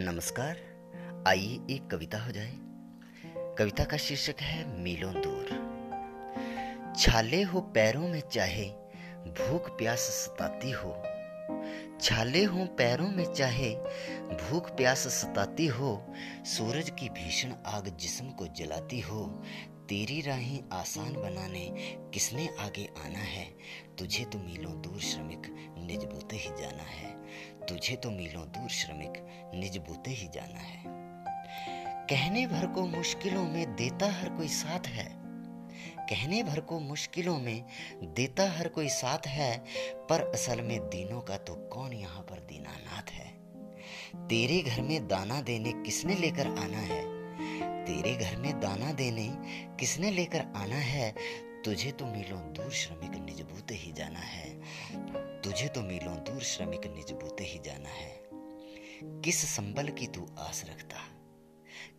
नमस्कार। आइए एक कविता हो जाए। कविता का शीर्षक है, मीलों दूर। छाले हो पैरों में चाहे भूख प्यास सताती हो। छाले हो पैरों में चाहे भूख प्यास सताती हो। सूरज की भीषण आग जिस्म को जलाती हो। तेरी राहें आसान बनाने किसने आगे आना है? तुझे तो मीलों दूर श्रमिक निज बूते ही जाना है। तुझे तो मीलों दूर श्रमिक निज बूते ही जाना है। कहने भर को मुश्किलों में देता हर कोई साथ है। कहने भर को मुश्किलों में देता हर कोई साथ है, पर असल में दीनों का तो कौन यहाँ पर दीनानाथ है? तेरे घर में दाना देने किसने लेकर आना है? तेरे घर में दाना देने किसने लेकर आना है? तुझे तो मिलो दूर श्रमिक निज बूते ही जाना है। तुझे तो मीलों दूर श्रमिक निज बूते ही जाना है। किस संबल की तू आस रखता?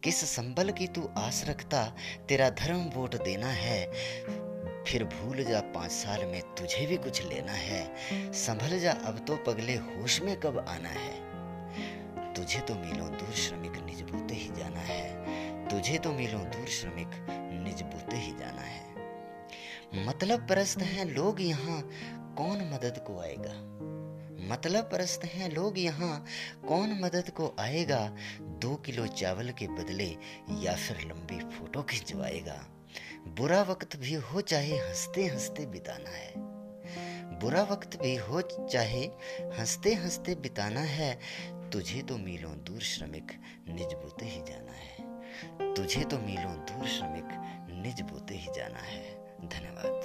किस संबल की तू आस रखता? तेरा धर्म वोट देना है। फिर भूल जा पाँच साल में तुझे भी कुछ लेना है। संभल जा अब तो पगले होश में कब आना है। तुझे तो मिलो दूर श्रमिक निज बूते ही जाना है। तुझे तो मिलो दूर श्रमिक निज बूते ही जाना है। मतलब परस्त हैं लोग यहाँ कौन मदद को आएगा? मतलब परस्त हैं लोग यहाँ, कौन मदद को आएगा? दो किलो चावल के बदले या फिर लंबी फ़ोटो खिंचवाएगा। बुरा वक्त भी हो चाहे हँसते हँसते बिताना है। बुरा वक्त भी हो चाहे हँसते हँसते बिताना है, तुझे तो मीलों दूर श्रमिक निज बोते ही जाना है। तुझे तो मीलों दूर श्रमिक निज बोते ही जाना है। धन्यवाद।